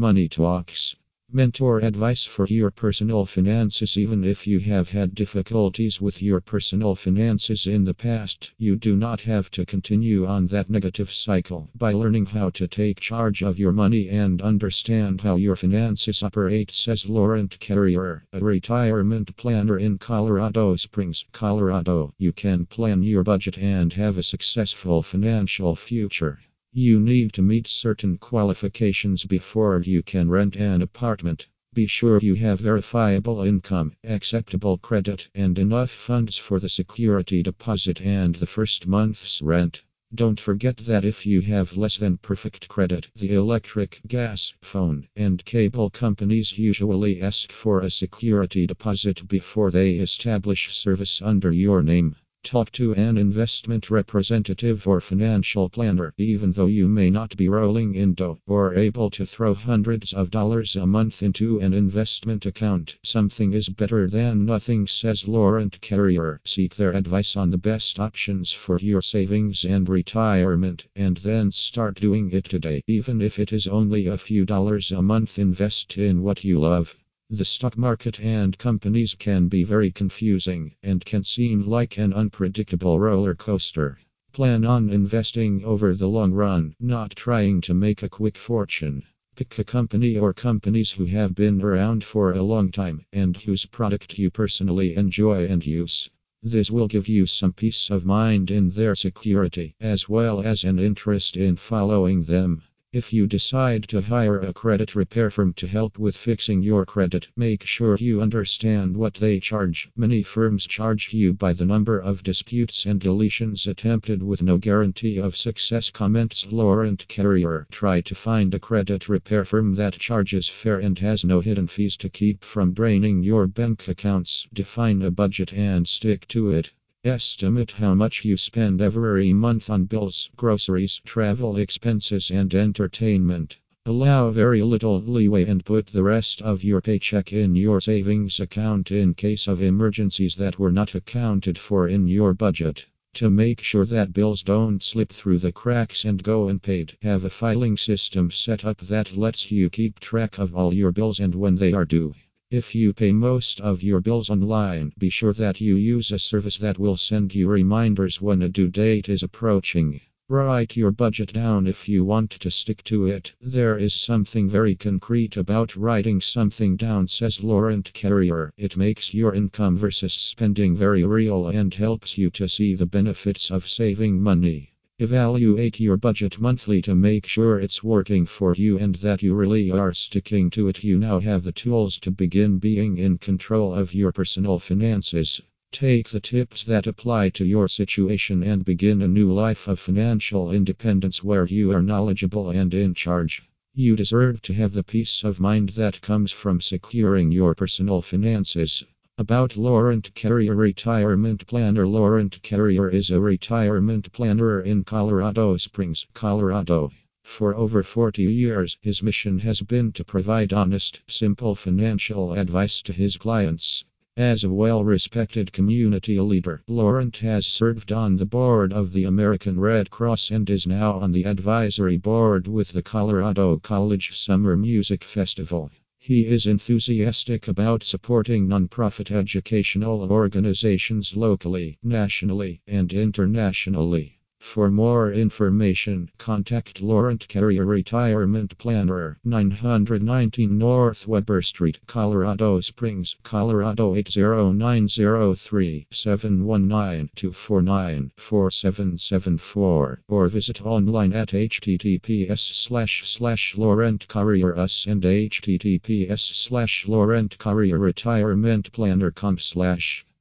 Money Talks. Mentor advice for your personal finances. Even if you have had difficulties with your personal finances in the past, you do not have to continue on that negative cycle. By learning how to take charge of your money and understand how your finances operate, says Laurent Carrier, a retirement planner in Colorado Springs, Colorado. You can plan your budget and have a successful financial future. You need to meet certain qualifications before you can rent an apartment. Be sure you have verifiable income, acceptable credit, and enough funds for the security deposit and the first month's rent. Don't forget that if you have less than perfect credit, the electric, gas, phone, and cable companies usually ask for a security deposit before they establish service under your name. Talk to an investment representative or financial planner, even though you may not be rolling in dough or able to throw hundreds of dollars a month into an investment account. Something is better than nothing, says Laurent Carrier. Seek their advice on the best options for your savings and retirement, and then start doing it today. Even if it is only a few dollars a month, invest in what you love. The stock market and companies can be very confusing and can seem like an unpredictable roller coaster. Plan on investing over the long run, not trying to make a quick fortune. Pick a company or companies who have been around for a long time and whose product you personally enjoy and use. This will give you some peace of mind in their security, as well as an interest in following them. If you decide to hire a credit repair firm to help with fixing your credit, make sure you understand what they charge. Many firms charge you by the number of disputes and deletions attempted with no guarantee of success. Comments Laurent Carrier. Try to find a credit repair firm that charges fair and has no hidden fees to keep from draining your bank accounts. Define a budget and stick to it. Estimate how much you spend every month on bills, groceries, travel expenses, and entertainment. Allow very little leeway and put the rest of your paycheck in your savings account in case of emergencies that were not accounted for in your budget. To make sure that bills don't slip through the cracks and go unpaid, have a filing system set up that lets you keep track of all your bills and when they are due. If you pay most of your bills online, be sure that you use a service that will send you reminders when a due date is approaching. Write your budget down if you want to stick to it. There is something very concrete about writing something down, says Laurent Carrier. It makes your income versus spending very real and helps you to see the benefits of saving money. Evaluate your budget monthly to make sure it's working for you and that you really are sticking to it. You now have the tools to begin being in control of your personal finances. Take the tips that apply to your situation and begin a new life of financial independence where you are knowledgeable and in charge. You deserve to have the peace of mind that comes from securing your personal finances. About Laurent Carrier Retirement Planner Laurent Carrier is a retirement planner in Colorado Springs, Colorado. For over 40 years, his mission has been to provide honest, simple financial advice to his clients. As a well respected community leader, Laurent has served on the board of the American Red Cross and is now on the advisory board with the Colorado College Summer Music Festival. He is enthusiastic about supporting nonprofit educational organizations locally, nationally, and internationally. For more information, contact Laurent Carrier Retirement Planner, 919 North Weber Street, Colorado Springs, Colorado 80903 719 249 4774, or visit online at https slash slash Laurent Carrier us and https slash Laurent Carrier Retirement Planner com slash.